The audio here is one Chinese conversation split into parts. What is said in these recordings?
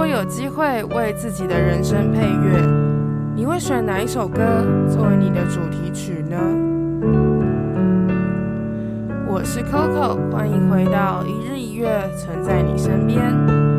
果有机会为自己的人生配乐，你会选哪一首歌作为你的主题曲呢？我是 Coco，欢迎回到一日一月，存在你身边。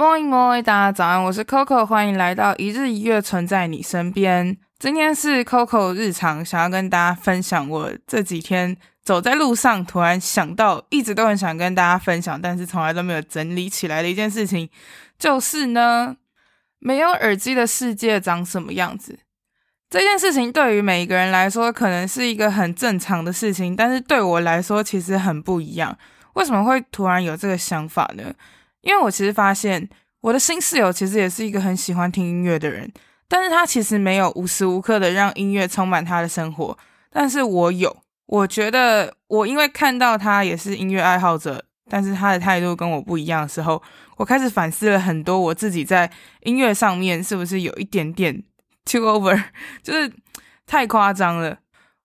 Morning Morning，大家早安，我是 Coco，欢迎来到一日一月，存在你身边。今天是 Coco 日常，想要跟大家分享我这几天。走在路上，突然想到，一直都很想跟大家分享，但是从来都没有整理起来的一件事情，就是呢，没有耳机的世界长什么样子？这件事情对于每一个人来说，可能是一个很正常的事情，但是对我来说，其实很不一样。为什么会突然有这个想法呢？因为我其实发现，我的新室友其实也是一个很喜欢听音乐的人，但是他其实没有无时无刻的让音乐充满他的生活，但是我有。我觉得我因为看到他也是音乐爱好者，但是他的态度跟我不一样的时候，我开始反思了很多我自己在音乐上面是不是有一点点 too over，就是太夸张了。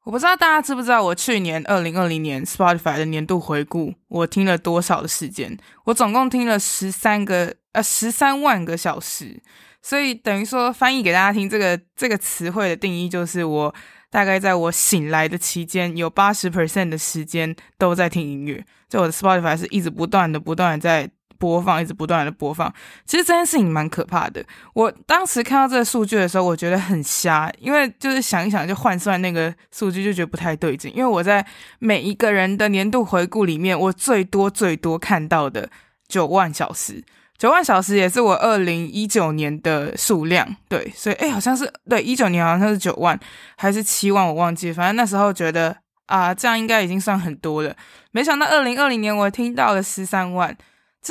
我不知道大家知不知道，我去年二零二零年 Spotify 的年度回顾，我听了多少的时间？我总共听了十三个呃十三万个小时，所以等于说翻译给大家听，这个这个词汇的定义就是我。大概在我醒来的期间，有八十 percent 的时间都在听音乐，就我的 Spotify 是一直不断的、不断的在播放，一直不断的播放。其实这件事情蛮可怕的。我当时看到这个数据的时候，我觉得很瞎，因为就是想一想就换算那个数据，就觉得不太对劲。因为我在每一个人的年度回顾里面，我最多最多看到的九万小时。九万小时也是我二零一九年的数量，对，所以诶，好像是对一九年好像是九万还是七万，我忘记，反正那时候觉得啊，这样应该已经算很多了。没想到二零二零年我听到了十三万，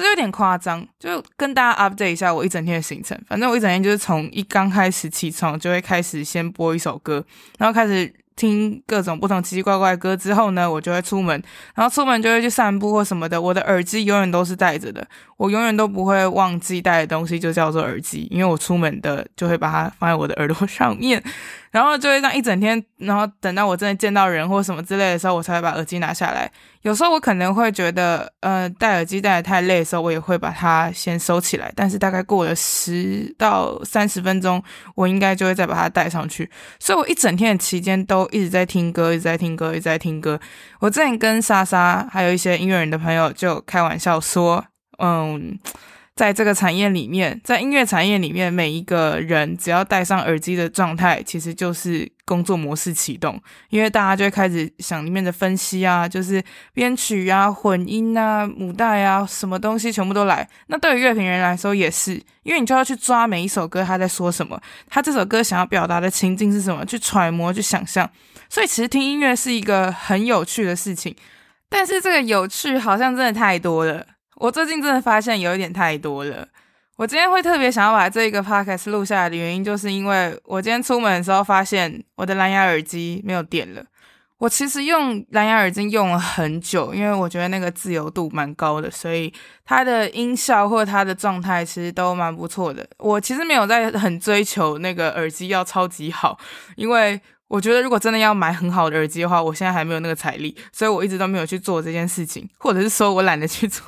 这有点夸张。就跟大家 update 一下我一整天的行程，反正我一整天就是从一刚开始起床就会开始先播一首歌，然后开始。听各种不同奇奇怪怪的歌之后呢，我就会出门，然后出门就会去散步或什么的。我的耳机永远都是带着的，我永远都不会忘记带的东西就叫做耳机，因为我出门的就会把它放在我的耳朵上面。然后就会这样一整天，然后等到我真的见到人或什么之类的时候，我才会把耳机拿下来。有时候我可能会觉得，呃，戴耳机戴得太累的时候，我也会把它先收起来。但是大概过了十到三十分钟，我应该就会再把它戴上去。所以我一整天的期间都一直在听歌，一直在听歌，一直在听歌。我之前跟莎莎还有一些音乐人的朋友就开玩笑说，嗯。在这个产业里面，在音乐产业里面，每一个人只要戴上耳机的状态，其实就是工作模式启动，因为大家就会开始想里面的分析啊，就是编曲啊、混音啊、母带啊，什么东西全部都来。那对于乐评人来说也是，因为你就要去抓每一首歌他在说什么，他这首歌想要表达的情境是什么，去揣摩、去想象。所以其实听音乐是一个很有趣的事情，但是这个有趣好像真的太多了。我最近真的发现有一点太多了。我今天会特别想要把这个 podcast 录下来的原因，就是因为我今天出门的时候发现我的蓝牙耳机没有电了。我其实用蓝牙耳机用了很久，因为我觉得那个自由度蛮高的，所以它的音效或它的状态其实都蛮不错的。我其实没有在很追求那个耳机要超级好，因为我觉得如果真的要买很好的耳机的话，我现在还没有那个财力，所以我一直都没有去做这件事情，或者是说我懒得去做。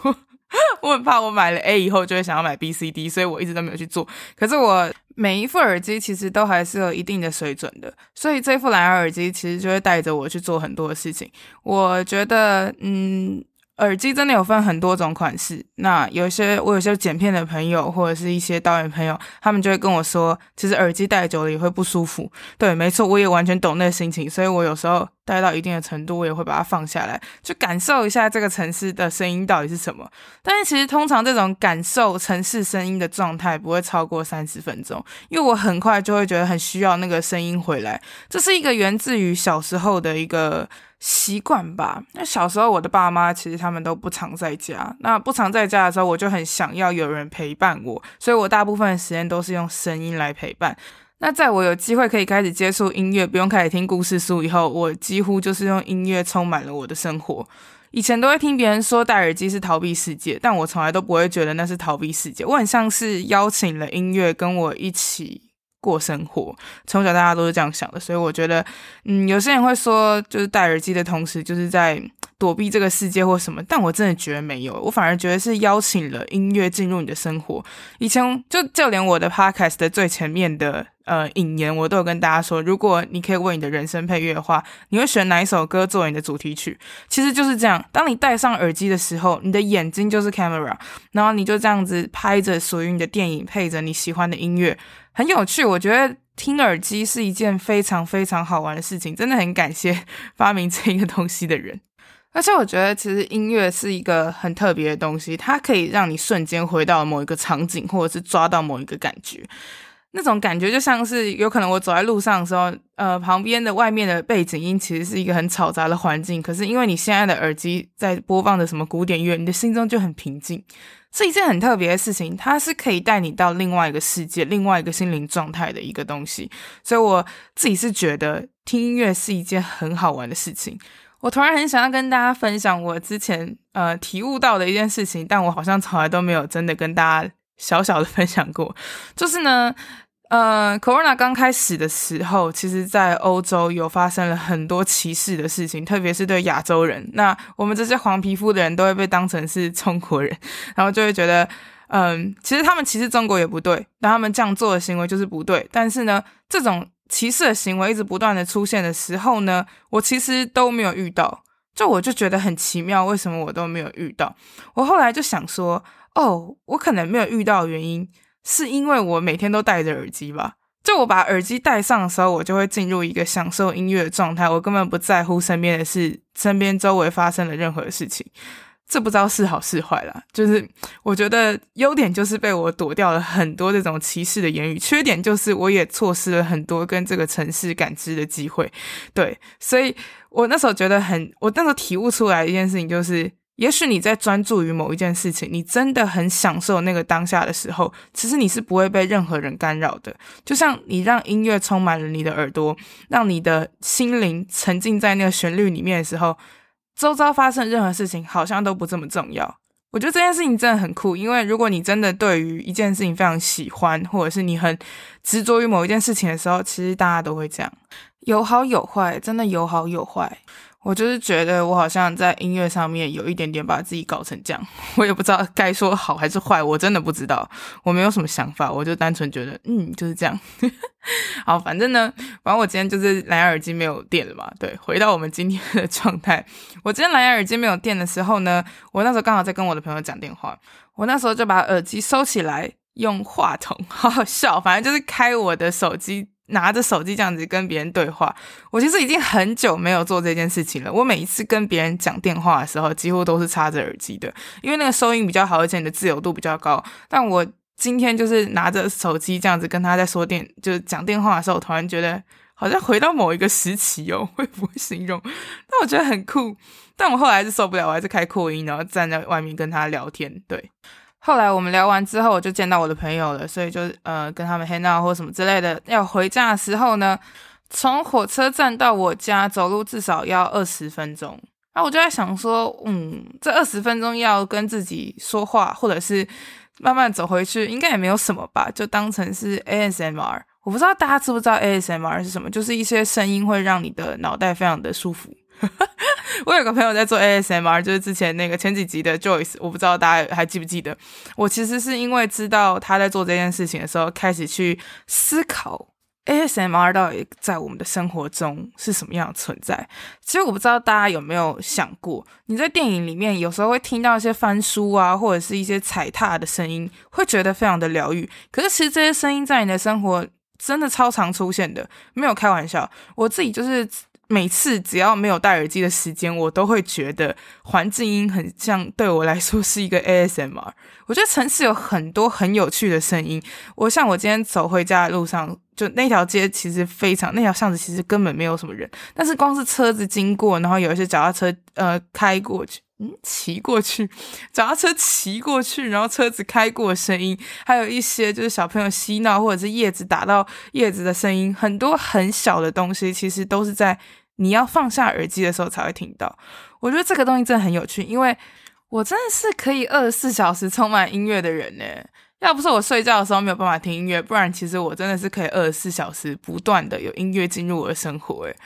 我很怕我买了 A 以后就会想要买 B、C、D，所以我一直都没有去做。可是我每一副耳机其实都还是有一定的水准的，所以这副蓝牙耳机其实就会带着我去做很多的事情。我觉得，嗯。耳机真的有分很多种款式，那有些我有些剪片的朋友或者是一些导演朋友，他们就会跟我说，其实耳机戴久了也会不舒服。对，没错，我也完全懂那心情，所以我有时候戴到一定的程度，我也会把它放下来，去感受一下这个城市的声音到底是什么。但是其实通常这种感受城市声音的状态不会超过三十分钟，因为我很快就会觉得很需要那个声音回来。这是一个源自于小时候的一个。习惯吧。那小时候我的爸妈其实他们都不常在家，那不常在家的时候，我就很想要有人陪伴我，所以我大部分的时间都是用声音来陪伴。那在我有机会可以开始接触音乐，不用开始听故事书以后，我几乎就是用音乐充满了我的生活。以前都会听别人说戴耳机是逃避世界，但我从来都不会觉得那是逃避世界，我很像是邀请了音乐跟我一起。过生活，从小大家都是这样想的，所以我觉得，嗯，有些人会说，就是戴耳机的同时，就是在躲避这个世界或什么，但我真的觉得没有，我反而觉得是邀请了音乐进入你的生活。以前就就连我的 podcast 的最前面的呃引言，我都有跟大家说，如果你可以为你的人生配乐的话，你会选哪一首歌作为你的主题曲？其实就是这样，当你戴上耳机的时候，你的眼睛就是 camera，然后你就这样子拍着属于你的电影，配着你喜欢的音乐，很有趣。我觉得。听耳机是一件非常非常好玩的事情，真的很感谢 发明这一个东西的人。而且我觉得，其实音乐是一个很特别的东西，它可以让你瞬间回到某一个场景，或者是抓到某一个感觉。那种感觉就像是有可能我走在路上的时候，呃，旁边的外面的背景音其实是一个很嘈杂的环境，可是因为你现在的耳机在播放的什么古典乐，你的心中就很平静。是一件很特别的事情，它是可以带你到另外一个世界、另外一个心灵状态的一个东西。所以我自己是觉得听音乐是一件很好玩的事情。我突然很想要跟大家分享我之前呃体悟到的一件事情，但我好像从来都没有真的跟大家小小的分享过。就是呢。呃，Corona 刚开始的时候，其实，在欧洲有发生了很多歧视的事情，特别是对亚洲人。那我们这些黄皮肤的人都会被当成是中国人，然后就会觉得，嗯，其实他们歧视中国也不对，那他们这样做的行为就是不对。但是呢，这种歧视的行为一直不断的出现的时候呢，我其实都没有遇到，就我就觉得很奇妙，为什么我都没有遇到？我后来就想说，哦，我可能没有遇到原因。是因为我每天都戴着耳机吧？就我把耳机戴上的时候，我就会进入一个享受音乐的状态，我根本不在乎身边的事，身边周围发生的任何事情。这不知道是好是坏啦。就是我觉得优点就是被我躲掉了很多这种歧视的言语，缺点就是我也错失了很多跟这个城市感知的机会。对，所以我那时候觉得很，我那时候体悟出来一件事情就是。也许你在专注于某一件事情，你真的很享受那个当下的时候，其实你是不会被任何人干扰的。就像你让音乐充满了你的耳朵，让你的心灵沉浸在那个旋律里面的时候，周遭发生任何事情好像都不这么重要。我觉得这件事情真的很酷，因为如果你真的对于一件事情非常喜欢，或者是你很执着于某一件事情的时候，其实大家都会这样，有好有坏，真的有好有坏。我就是觉得我好像在音乐上面有一点点把自己搞成这样，我也不知道该说好还是坏，我真的不知道，我没有什么想法，我就单纯觉得，嗯，就是这样。好，反正呢，反正我今天就是蓝牙耳机没有电了嘛。对，回到我们今天的状态，我今天蓝牙耳机没有电的时候呢，我那时候刚好在跟我的朋友讲电话，我那时候就把耳机收起来，用话筒，好好笑，反正就是开我的手机。拿着手机这样子跟别人对话，我其实已经很久没有做这件事情了。我每一次跟别人讲电话的时候，几乎都是插着耳机的，因为那个收音比较好，而且你的自由度比较高。但我今天就是拿着手机这样子跟他在说电，就是讲电话的时候，我突然觉得好像回到某一个时期哦，会不会形容？但我觉得很酷。但我后来还是受不了，我还是开扩音，然后站在外面跟他聊天。对。后来我们聊完之后，我就见到我的朋友了，所以就呃跟他们 hang out 或什么之类的。要回家的时候呢，从火车站到我家走路至少要二十分钟。那我就在想说，嗯，这二十分钟要跟自己说话，或者是慢慢走回去，应该也没有什么吧，就当成是 ASMR。我不知道大家知不知道 ASMR 是什么，就是一些声音会让你的脑袋非常的舒服。我有个朋友在做 ASMR，就是之前那个前几集的 Joyce，我不知道大家还记不记得。我其实是因为知道他在做这件事情的时候，开始去思考 ASMR 到底在我们的生活中是什么样的存在。其实我不知道大家有没有想过，你在电影里面有时候会听到一些翻书啊，或者是一些踩踏的声音，会觉得非常的疗愈。可是其实这些声音在你的生活真的超常出现的，没有开玩笑。我自己就是。每次只要没有戴耳机的时间，我都会觉得环境音很像，对我来说是一个 ASMR。我觉得城市有很多很有趣的声音。我像我今天走回家的路上，就那条街其实非常，那条巷子其实根本没有什么人，但是光是车子经过，然后有一些脚踏车呃开过去，嗯，骑过去，脚踏车骑过去，然后车子开过的声音，还有一些就是小朋友嬉闹或者是叶子打到叶子的声音，很多很小的东西，其实都是在你要放下耳机的时候才会听到。我觉得这个东西真的很有趣，因为。我真的是可以二十四小时充满音乐的人呢。要不是我睡觉的时候没有办法听音乐，不然其实我真的是可以二十四小时不断的有音乐进入我的生活。诶，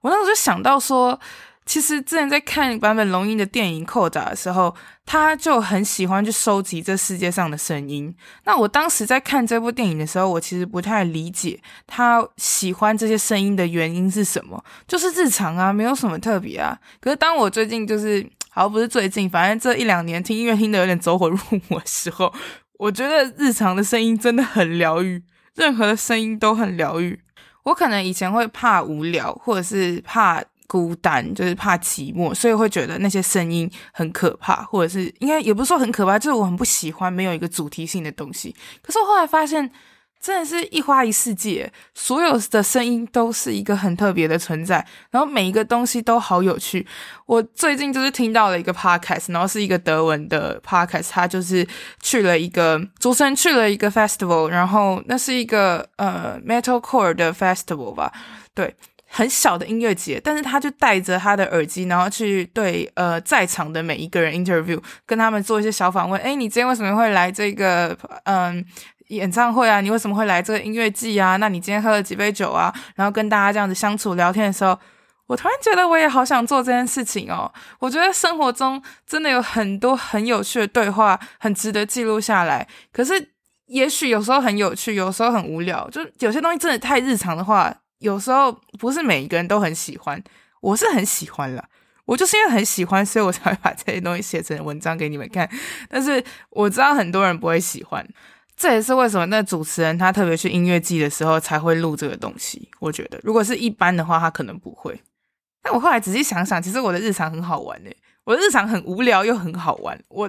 我那时候就想到说，其实之前在看版本龙一的电影《扣打》的时候，他就很喜欢去收集这世界上的声音。那我当时在看这部电影的时候，我其实不太理解他喜欢这些声音的原因是什么，就是日常啊，没有什么特别啊。可是当我最近就是，好，不是最近，反正这一两年听音乐听得有点走火入魔的时候，我觉得日常的声音真的很疗愈，任何的声音都很疗愈。我可能以前会怕无聊，或者是怕。孤单就是怕寂寞，所以会觉得那些声音很可怕，或者是应该也不是说很可怕，就是我很不喜欢没有一个主题性的东西。可是我后来发现，真的是一花一世界，所有的声音都是一个很特别的存在，然后每一个东西都好有趣。我最近就是听到了一个 podcast，然后是一个德文的 podcast，他就是去了一个主持人去了一个 festival，然后那是一个呃 metalcore 的 festival 吧，对。很小的音乐节，但是他就戴着他的耳机，然后去对呃在场的每一个人 interview，跟他们做一些小访问。诶，你今天为什么会来这个嗯演唱会啊？你为什么会来这个音乐季啊？那你今天喝了几杯酒啊？然后跟大家这样子相处聊天的时候，我突然觉得我也好想做这件事情哦。我觉得生活中真的有很多很有趣的对话，很值得记录下来。可是也许有时候很有趣，有时候很无聊，就有些东西真的太日常的话。有时候不是每一个人都很喜欢，我是很喜欢啦。我就是因为很喜欢，所以我才会把这些东西写成文章给你们看。但是我知道很多人不会喜欢，这也是为什么那主持人他特别去音乐季的时候才会录这个东西。我觉得如果是一般的话，他可能不会。但我后来仔细想想，其实我的日常很好玩诶，我的日常很无聊又很好玩。我。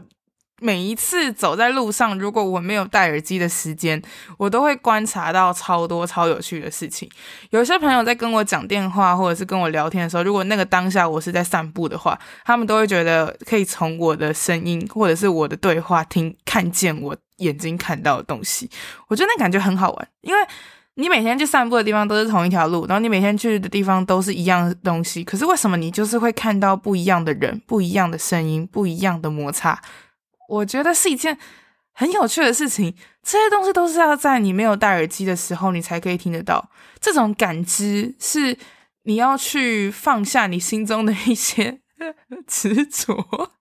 每一次走在路上，如果我没有戴耳机的时间，我都会观察到超多超有趣的事情。有些朋友在跟我讲电话，或者是跟我聊天的时候，如果那个当下我是在散步的话，他们都会觉得可以从我的声音或者是我的对话听看见我眼睛看到的东西。我觉得那感觉很好玩，因为你每天去散步的地方都是同一条路，然后你每天去的地方都是一样东西，可是为什么你就是会看到不一样的人、不一样的声音、不一样的摩擦？我觉得是一件很有趣的事情，这些东西都是要在你没有戴耳机的时候，你才可以听得到。这种感知是你要去放下你心中的一些 执着，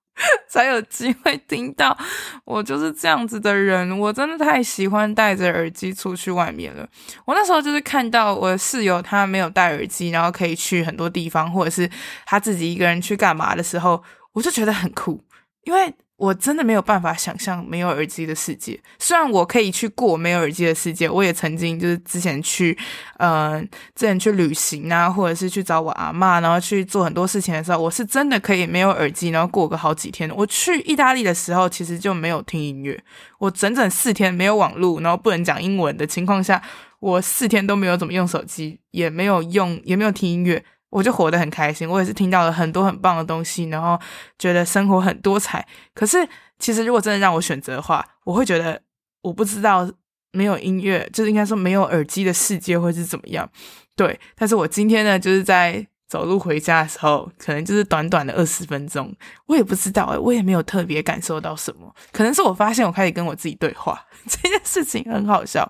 才有机会听到。我就是这样子的人，我真的太喜欢戴着耳机出去外面了。我那时候就是看到我室友他没有戴耳机，然后可以去很多地方，或者是他自己一个人去干嘛的时候，我就觉得很酷，因为。我真的没有办法想象没有耳机的世界。虽然我可以去过没有耳机的世界，我也曾经就是之前去，嗯、呃，之前去旅行啊，或者是去找我阿嬷，然后去做很多事情的时候，我是真的可以没有耳机，然后过个好几天。我去意大利的时候，其实就没有听音乐，我整整四天没有网络，然后不能讲英文的情况下，我四天都没有怎么用手机，也没有用，也没有听音乐。我就活得很开心，我也是听到了很多很棒的东西，然后觉得生活很多彩。可是，其实如果真的让我选择的话，我会觉得我不知道没有音乐，就是应该说没有耳机的世界会是怎么样。对，但是我今天呢，就是在走路回家的时候，可能就是短短的二十分钟，我也不知道，我也没有特别感受到什么。可能是我发现我开始跟我自己对话，这件事情很好笑。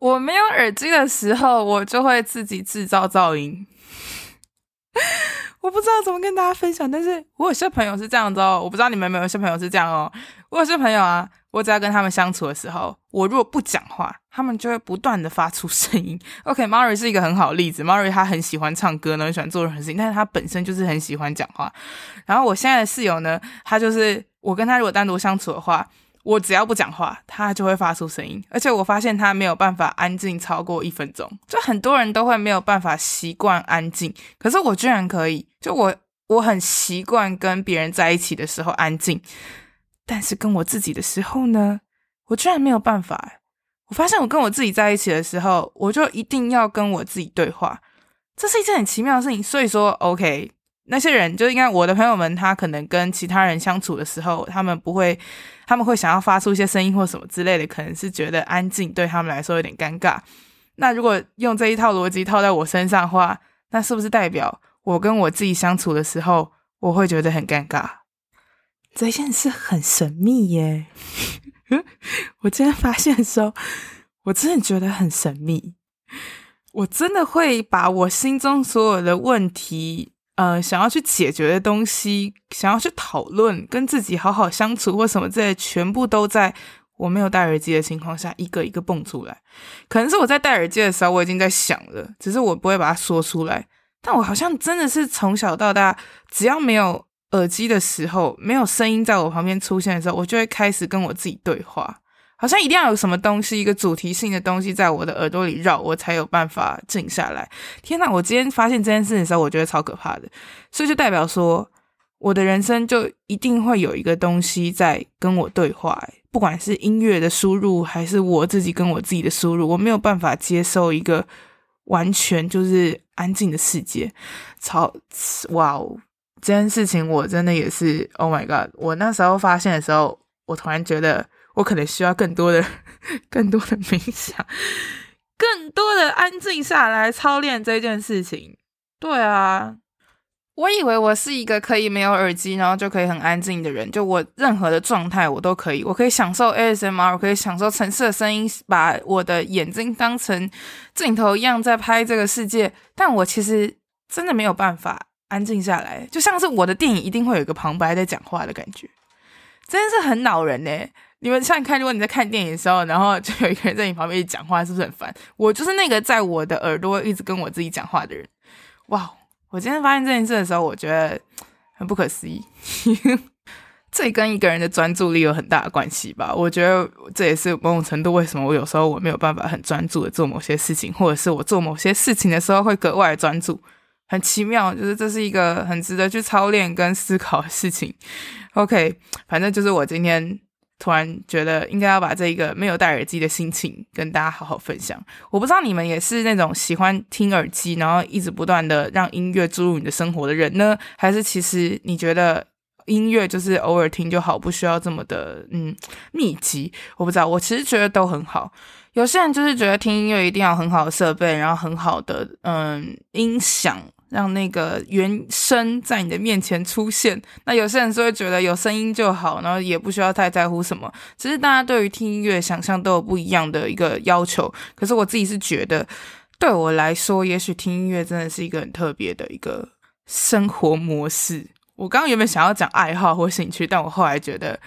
我没有耳机的时候，我就会自己制造噪音。我不知道怎么跟大家分享，但是我有些朋友是这样子哦，我不知道你们有没有些朋友是这样哦。我有些朋友啊，我只要跟他们相处的时候，我如果不讲话，他们就会不断的发出声音。OK，Mary 是一个很好的例子，Mary 他很喜欢唱歌呢，很喜欢做任何事情，但是他本身就是很喜欢讲话。然后我现在的室友呢，他就是我跟他如果单独相处的话。我只要不讲话，他就会发出声音，而且我发现他没有办法安静超过一分钟。就很多人都会没有办法习惯安静，可是我居然可以。就我我很习惯跟别人在一起的时候安静，但是跟我自己的时候呢，我居然没有办法。我发现我跟我自己在一起的时候，我就一定要跟我自己对话，这是一件很奇妙的事情。所以说，OK。那些人就应该我的朋友们，他可能跟其他人相处的时候，他们不会，他们会想要发出一些声音或什么之类的，可能是觉得安静对他们来说有点尴尬。那如果用这一套逻辑套在我身上的话，那是不是代表我跟我自己相处的时候，我会觉得很尴尬？这件事很神秘耶！我今天发现的时候，我真的觉得很神秘。我真的会把我心中所有的问题。呃想要去解决的东西，想要去讨论，跟自己好好相处或什么之类，全部都在我没有戴耳机的情况下，一个一个蹦出来。可能是我在戴耳机的时候，我已经在想了，只是我不会把它说出来。但我好像真的是从小到大，只要没有耳机的时候，没有声音在我旁边出现的时候，我就会开始跟我自己对话。好像一定要有什么东西，一个主题性的东西在我的耳朵里绕，我才有办法静下来。天哪！我今天发现这件事情的时候，我觉得超可怕的。所以就代表说，我的人生就一定会有一个东西在跟我对话，不管是音乐的输入，还是我自己跟我自己的输入，我没有办法接受一个完全就是安静的世界。超哇哦！这件事情我真的也是，Oh my God！我那时候发现的时候，我突然觉得。我可能需要更多的、更多的冥想，更多的安静下来操练这件事情。对啊，我以为我是一个可以没有耳机，然后就可以很安静的人。就我任何的状态，我都可以，我可以享受 ASMR，我可以享受城市的声音，把我的眼睛当成镜头一样在拍这个世界。但我其实真的没有办法安静下来，就像是我的电影一定会有一个旁白在讲话的感觉，真的是很恼人呢、你们想看，如果你在看电影的时候，然后就有一个人在你旁边讲话，是不是很烦？我就是那个在我的耳朵一直跟我自己讲话的人。哇！我今天发现这件事的时候，我觉得很不可思议。这跟一个人的专注力有很大的关系吧？我觉得这也是某种程度为什么我有时候我没有办法很专注的做某些事情，或者是我做某些事情的时候会格外专注。很奇妙，就是这是一个很值得去操练跟思考的事情。OK，反正就是我今天。突然觉得应该要把这一个没有戴耳机的心情跟大家好好分享。我不知道你们也是那种喜欢听耳机，然后一直不断的让音乐注入你的生活的人呢？还是其实你觉得音乐就是偶尔听就好，不需要这么的嗯密集？我不知道，我其实觉得都很好。有些人就是觉得听音乐一定要很好的设备，然后很好的嗯音响。让那个原声在你的面前出现。那有些人是会觉得有声音就好，然后也不需要太在乎什么。其实大家对于听音乐想象都有不一样的一个要求。可是我自己是觉得，对我来说，也许听音乐真的是一个很特别的一个生活模式。我刚刚原本想要讲爱好或兴趣，但我后来觉得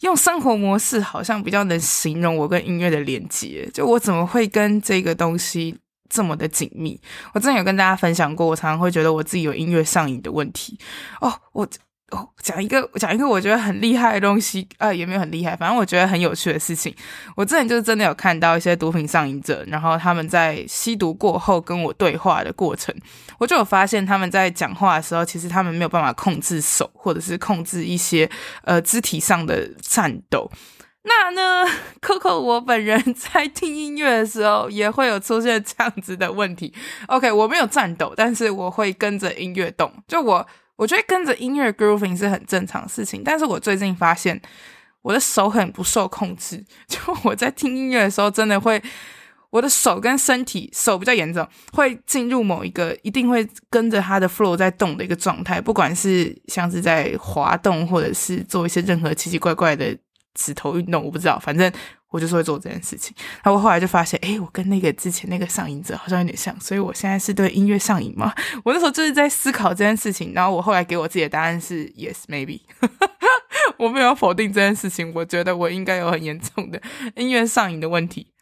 用生活模式好像比较能形容我跟音乐的连接。就我怎么会跟这个东西这么的紧密，我之前有跟大家分享过，我常常会觉得我自己有音乐上瘾的问题哦。我哦讲一个讲一个我觉得很厉害的东西啊，也没有很厉害，反正我觉得很有趣的事情。我之前就是真的有看到一些毒品上瘾者，然后他们在吸毒过后跟我对话的过程，我就有发现他们在讲话的时候，其实他们没有办法控制手，或者是控制一些呃肢体上的颤抖。那呢，Coco，我本人在听音乐的时候也会有出现这样子的问题。OK，我没有颤抖，但是我会跟着音乐动。就我，我觉得跟着音乐 grooving 是很正常的事情。但是我最近发现，我的手很不受控制。就我在听音乐的时候，真的会，我的手跟身体，手比较严重，会进入某一个一定会跟着它的 flow 在动的一个状态。不管是像是在滑动，或者是做一些任何奇奇怪怪的。指头运动，我不知道，反正我就是会做这件事情。然后我后来就发现，诶，我跟那个之前那个上瘾者好像有点像，所以我现在是对音乐上瘾吗？我那时候就是在思考这件事情，然后我后来给我自己的答案是 yes maybe。我没有否定这件事情，我觉得我应该有很严重的音乐上瘾的问题。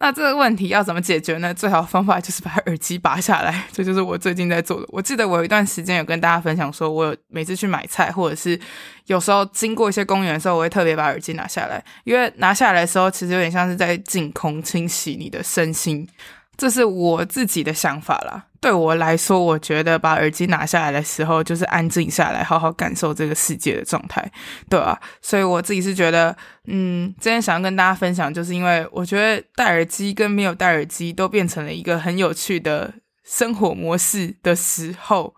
那这个问题要怎么解决呢？最好方法就是把耳机拔下来，这就是我最近在做的。我记得我有一段时间有跟大家分享说，我每次去买菜，或者是有时候经过一些公园的时候，我会特别把耳机拿下来，因为拿下来的时候，其实有点像是在净空清洗你的身心。这是我自己的想法啦。对我来说，我觉得把耳机拿下来的时候，就是安静下来，好好感受这个世界的状态，对啊，所以我自己是觉得，嗯，今天想要跟大家分享，就是因为我觉得戴耳机跟没有戴耳机都变成了一个很有趣的生活模式的时候，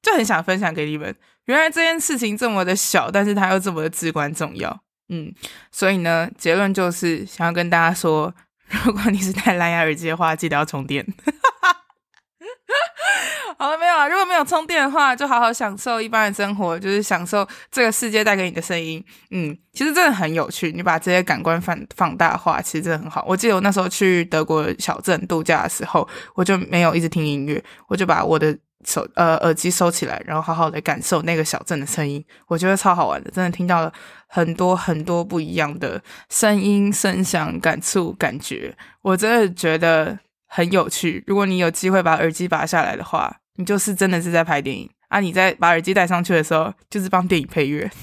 就很想分享给你们。原来这件事情这么的小，但是它又这么的至关重要。嗯，所以呢，结论就是想要跟大家说。如果你是戴蓝牙耳机的话，记得要充电。好了没有啊？如果没有充电的话，就好好享受一般的生活，就是享受这个世界带给你的声音。嗯，其实真的很有趣。你把这些感官放放大化，其实真的很好。我记得我那时候去德国小镇度假的时候，我就没有一直听音乐，我就把我的手呃耳机收起来，然后好好的感受那个小镇的声音。我觉得超好玩的，真的听到了很多很多不一样的声音、声响、感触、感觉。我真的觉得很有趣。如果你有机会把耳机拔下来的话，你就是真的是在拍电影啊！你在把耳机戴上去的时候，就是帮电影配乐。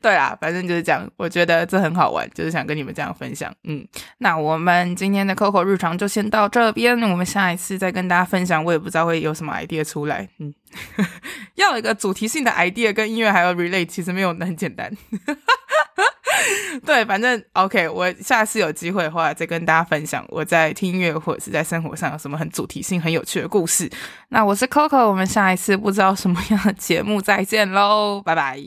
对啊，反正就是这样。我觉得这很好玩，就是想跟你们这样分享。嗯，那我们今天的 Coco 日常就先到这边，我们下一次再跟大家分享。我也不知道会有什么 idea 出来。嗯，要有一个主题性的 idea 跟音乐还有 relate，其实没有很简单。对，反正 OK，我下次有机会的话再跟大家分享我在听音乐或者是在生活上有什么很主题性、很有趣的故事。那我是 Coco，我们下一次不知道什么样的节目再见喽，拜拜。